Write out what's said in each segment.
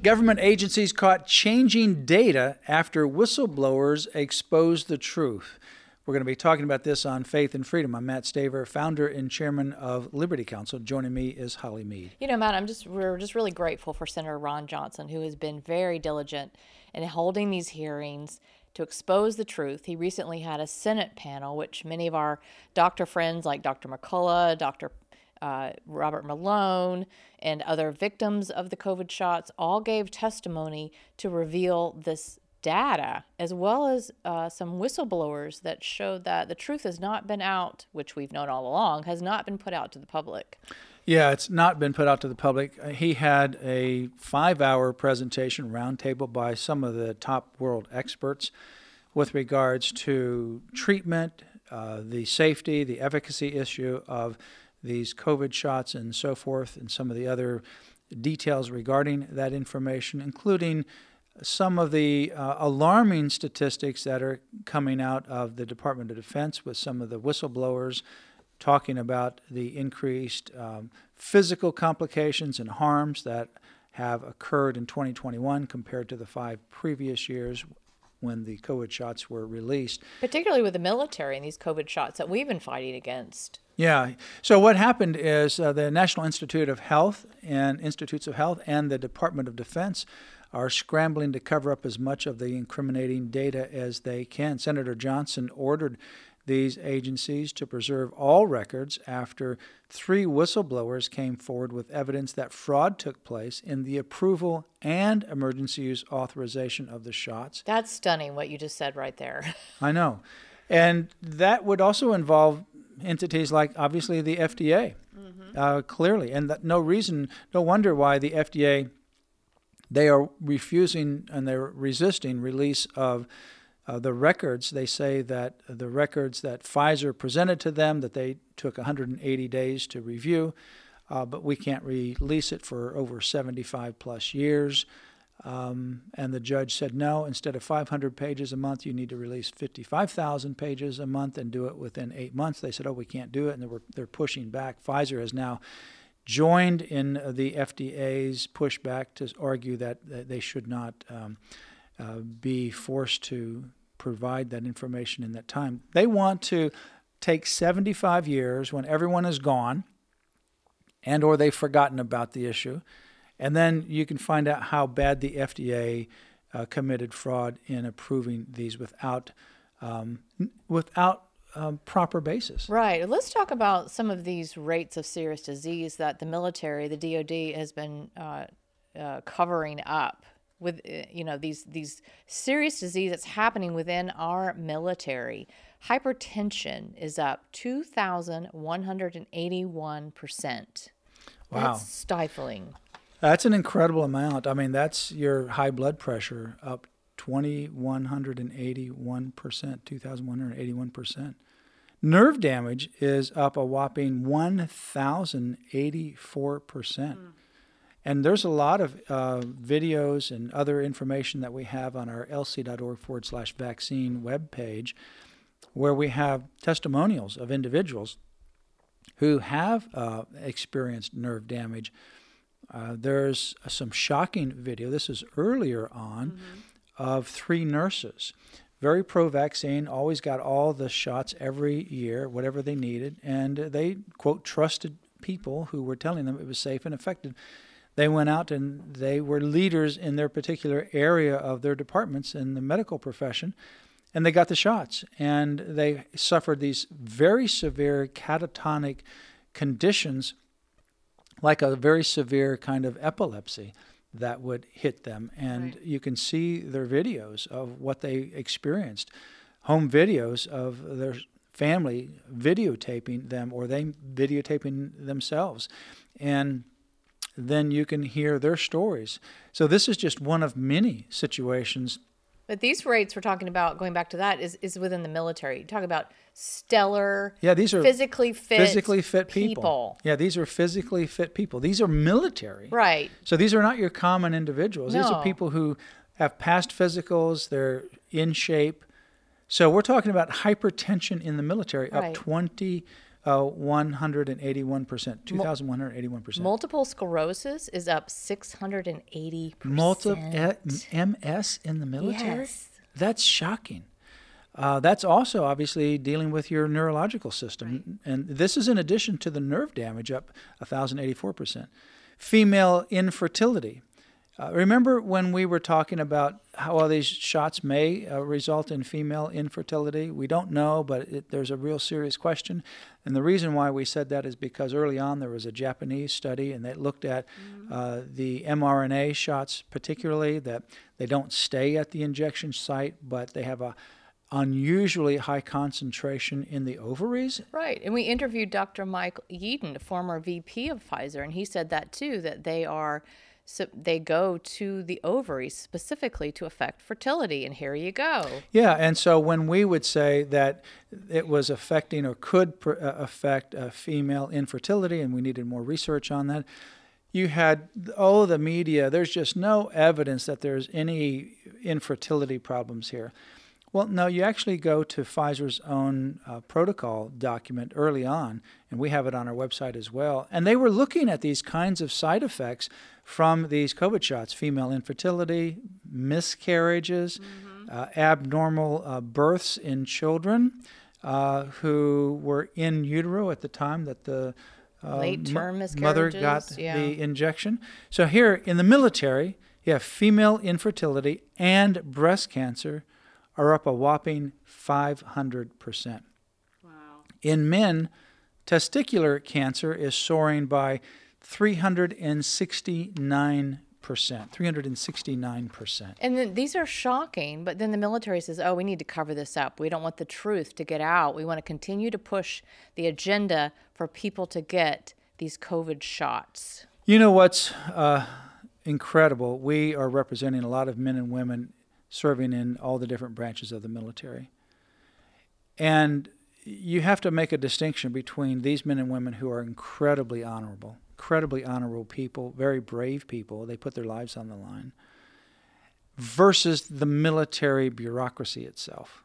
Government agencies caught changing data after whistleblowers exposed the truth. We're going to be talking about this on Faith and Freedom. I'm Matt Staver, founder and chairman of Liberty Counsel. Joining me is Holly Mead. You know, Matt, I'm just we're just really grateful for Senator Ron Johnson, who has been very diligent in holding these hearings to expose the truth. He recently had a Senate panel, which many of our doctor friends like Dr. McCullough, Dr uh, Robert Malone, and other victims of the COVID shots all gave testimony to reveal this data, as well as uh, some whistleblowers that showed that the truth has not been out, which we've known all along, has not been put out to the public. Yeah, it's not been put out to the public. Uh, he had a five hour presentation roundtable by some of the top world experts with regards to treatment, uh, the safety, the efficacy issue of these COVID shots and so forth, and some of the other details regarding that information, including some of the uh, alarming statistics that are coming out of the Department of Defense with some of the whistleblowers talking about the increased um, physical complications and harms that have occurred in 2021 compared to the five previous years when the COVID shots were released. Particularly with the military and these COVID shots that we've been fighting against. Yeah. So what happened is uh, the National Institute of Health and Institutes of Health and the Department of Defense are scrambling to cover up as much of the incriminating data as they can. Senator Johnson ordered these agencies to preserve all records after three whistleblowers came forward with evidence that fraud took place in the approval and emergency use authorization of the shots. That's stunning what you just said right there. I know. And that would also involve entities like obviously the FDA, mm-hmm. uh, clearly, and that no reason, no wonder why the FDA they are refusing and they're resisting release of uh, the records. They say that the records that Pfizer presented to them that they took 180 days to review, uh, but we can't release it for over 75 plus years. Um, and the judge said, no, instead of 500 pages a month, you need to release 55,000 pages a month and do it within eight months. They said, oh, we can't do it. And they were, they're pushing back. Pfizer has now joined in the FDA's pushback to argue that, that they should not um, uh, be forced to provide that information in that time. They want to take 75 years when everyone is gone and or they've forgotten about the issue and then you can find out how bad the FDA uh, committed fraud in approving these without um, without um, proper basis. Right. Let's talk about some of these rates of serious disease that the military, the DoD, has been uh, uh, covering up with uh, you know these these serious disease that's happening within our military. Hypertension is up two thousand one hundred and eighty one percent. Wow. That's stifling. That's an incredible amount. I mean, that's your high blood pressure up 2,181%, 2,181%. Nerve damage is up a whopping 1,084%. Mm. And there's a lot of uh, videos and other information that we have on our lc.org forward slash vaccine webpage where we have testimonials of individuals who have uh, experienced nerve damage uh, there's some shocking video. This is earlier on mm-hmm. of three nurses, very pro vaccine, always got all the shots every year, whatever they needed, and they, quote, trusted people who were telling them it was safe and effective. They went out and they were leaders in their particular area of their departments in the medical profession, and they got the shots. And they suffered these very severe catatonic conditions like a very severe kind of epilepsy that would hit them. And right. you can see their videos of what they experienced, home videos of their family videotaping them or they videotaping themselves. And then you can hear their stories. So this is just one of many situations But these rates we're talking about, going back to that, is, is within the military. You talk about stellar, Yeah, these are physically fit, physically fit people. Yeah, these are physically fit people. These are military. Right. So these are not your common individuals. These are people who have passed physicals, they're in shape. So we're talking about hypertension in the military Right. up 20 uh, 181%, 2181%. Multiple sclerosis is up 680%. Multiple MS in the military? Yes. That's shocking. Uh, that's also obviously dealing with your neurological system. And this is in addition to the nerve damage up 1,084%. Female infertility. Uh, remember when we were talking about how all these shots may uh, result in female infertility? We don't know, but it, there's a real serious question. And the reason why we said that is because early on there was a Japanese study and they looked at uh, the mRNA shots, particularly that they don't stay at the injection site, but they have a unusually high concentration in the ovaries. Right. And we interviewed Dr. Mike Yeadon, former VP of Pfizer, and he said that too, that they are. So they go to the ovaries specifically to affect fertility, and here you go. Yeah, and so when we would say that it was affecting or could uh, affect uh, female infertility, and we needed more research on that, you had oh the media. There's just no evidence that there's any infertility problems here. Well, no, you actually go to Pfizer's own uh, protocol document early on, and we have it on our website as well. And they were looking at these kinds of side effects from these COVID shots female infertility, miscarriages, uh, abnormal uh, births in children uh, who were in utero at the time that the uh, Late term mother got yeah. the injection. So here in the military, you have female infertility and breast cancer are up a whopping 500%. Wow. In men, testicular cancer is soaring by 369%. 369%. And then these are shocking, but then the military says, oh, we need to cover this up. We don't want the truth to get out. We want to continue to push the agenda for people to get these COVID shots. You know what's uh, incredible? We are representing a lot of men and women serving in all the different branches of the military. And you have to make a distinction between these men and women who are incredibly honorable, incredibly honorable people, very brave people. They put their lives on the line, versus the military bureaucracy itself.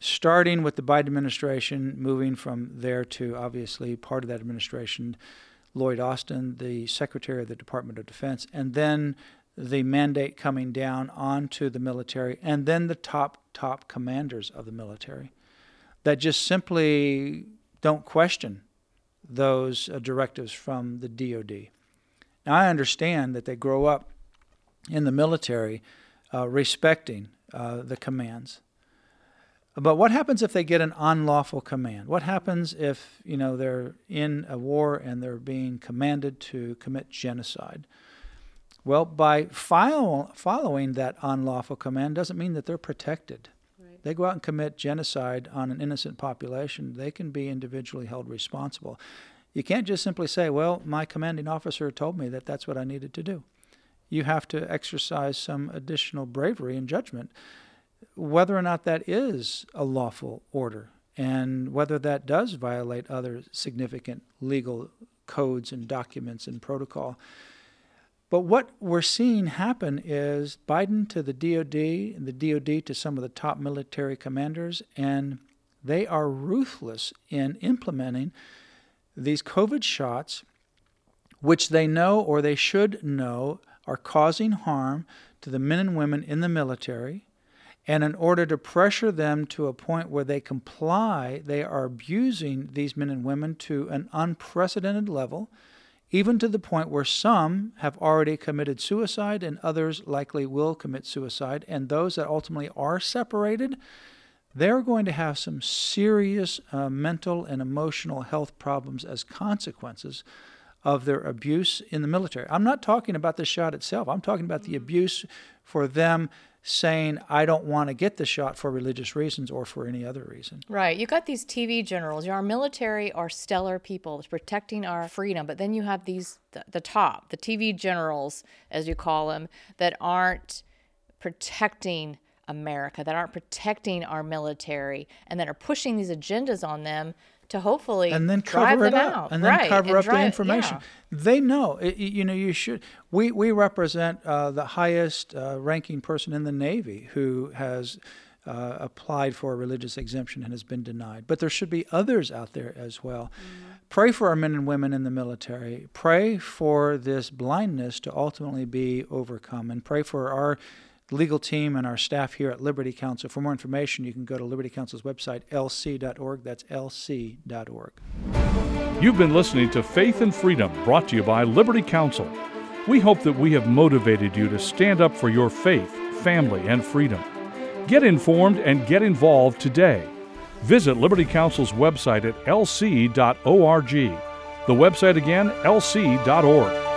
Starting with the Biden administration, moving from there to obviously part of that administration, Lloyd Austin, the Secretary of the Department of Defense, and then the mandate coming down onto the military, and then the top, top commanders of the military that just simply don't question those uh, directives from the DoD. Now, I understand that they grow up in the military uh, respecting uh, the commands. But what happens if they get an unlawful command? What happens if you know they're in a war and they're being commanded to commit genocide? Well, by file, following that unlawful command doesn't mean that they're protected. They go out and commit genocide on an innocent population. They can be individually held responsible. You can't just simply say, "Well, my commanding officer told me that that's what I needed to do." You have to exercise some additional bravery and judgment whether or not that is a lawful order and whether that does violate other significant legal codes and documents and protocol. But what we're seeing happen is Biden to the DoD and the DoD to some of the top military commanders, and they are ruthless in implementing these COVID shots, which they know or they should know are causing harm to the men and women in the military. And in order to pressure them to a point where they comply, they are abusing these men and women to an unprecedented level, even to the point where some have already committed suicide and others likely will commit suicide. And those that ultimately are separated, they're going to have some serious uh, mental and emotional health problems as consequences of their abuse in the military. I'm not talking about the shot itself, I'm talking about the abuse for them saying, I don't want to get the shot for religious reasons or for any other reason. Right. You got these TV generals. Our military are stellar people protecting our freedom, but then you have these the, the top, the TV generals, as you call them, that aren't protecting America, that aren't protecting our military, and that are pushing these agendas on them to hopefully and then cover it up out. and then right, cover and up drive- the information. yeah. they know it, you know you should we we represent uh, the highest uh, ranking person in the navy who has uh, applied for a religious exemption and has been denied. But there should be others out there as well. Pray for our men and women in the military. Pray for this blindness to ultimately be overcome. And pray for our legal team and our staff here at Liberty Counsel. For more information, you can go to Liberty Counsel's website, lc.org. That's lc.org. You've been listening to Faith and Freedom, brought to you by Liberty Counsel. We hope that we have motivated you to stand up for your faith, family, and freedom. Get informed and get involved today. Visit Liberty Counsel's website at lc.org. The website again, lc.org.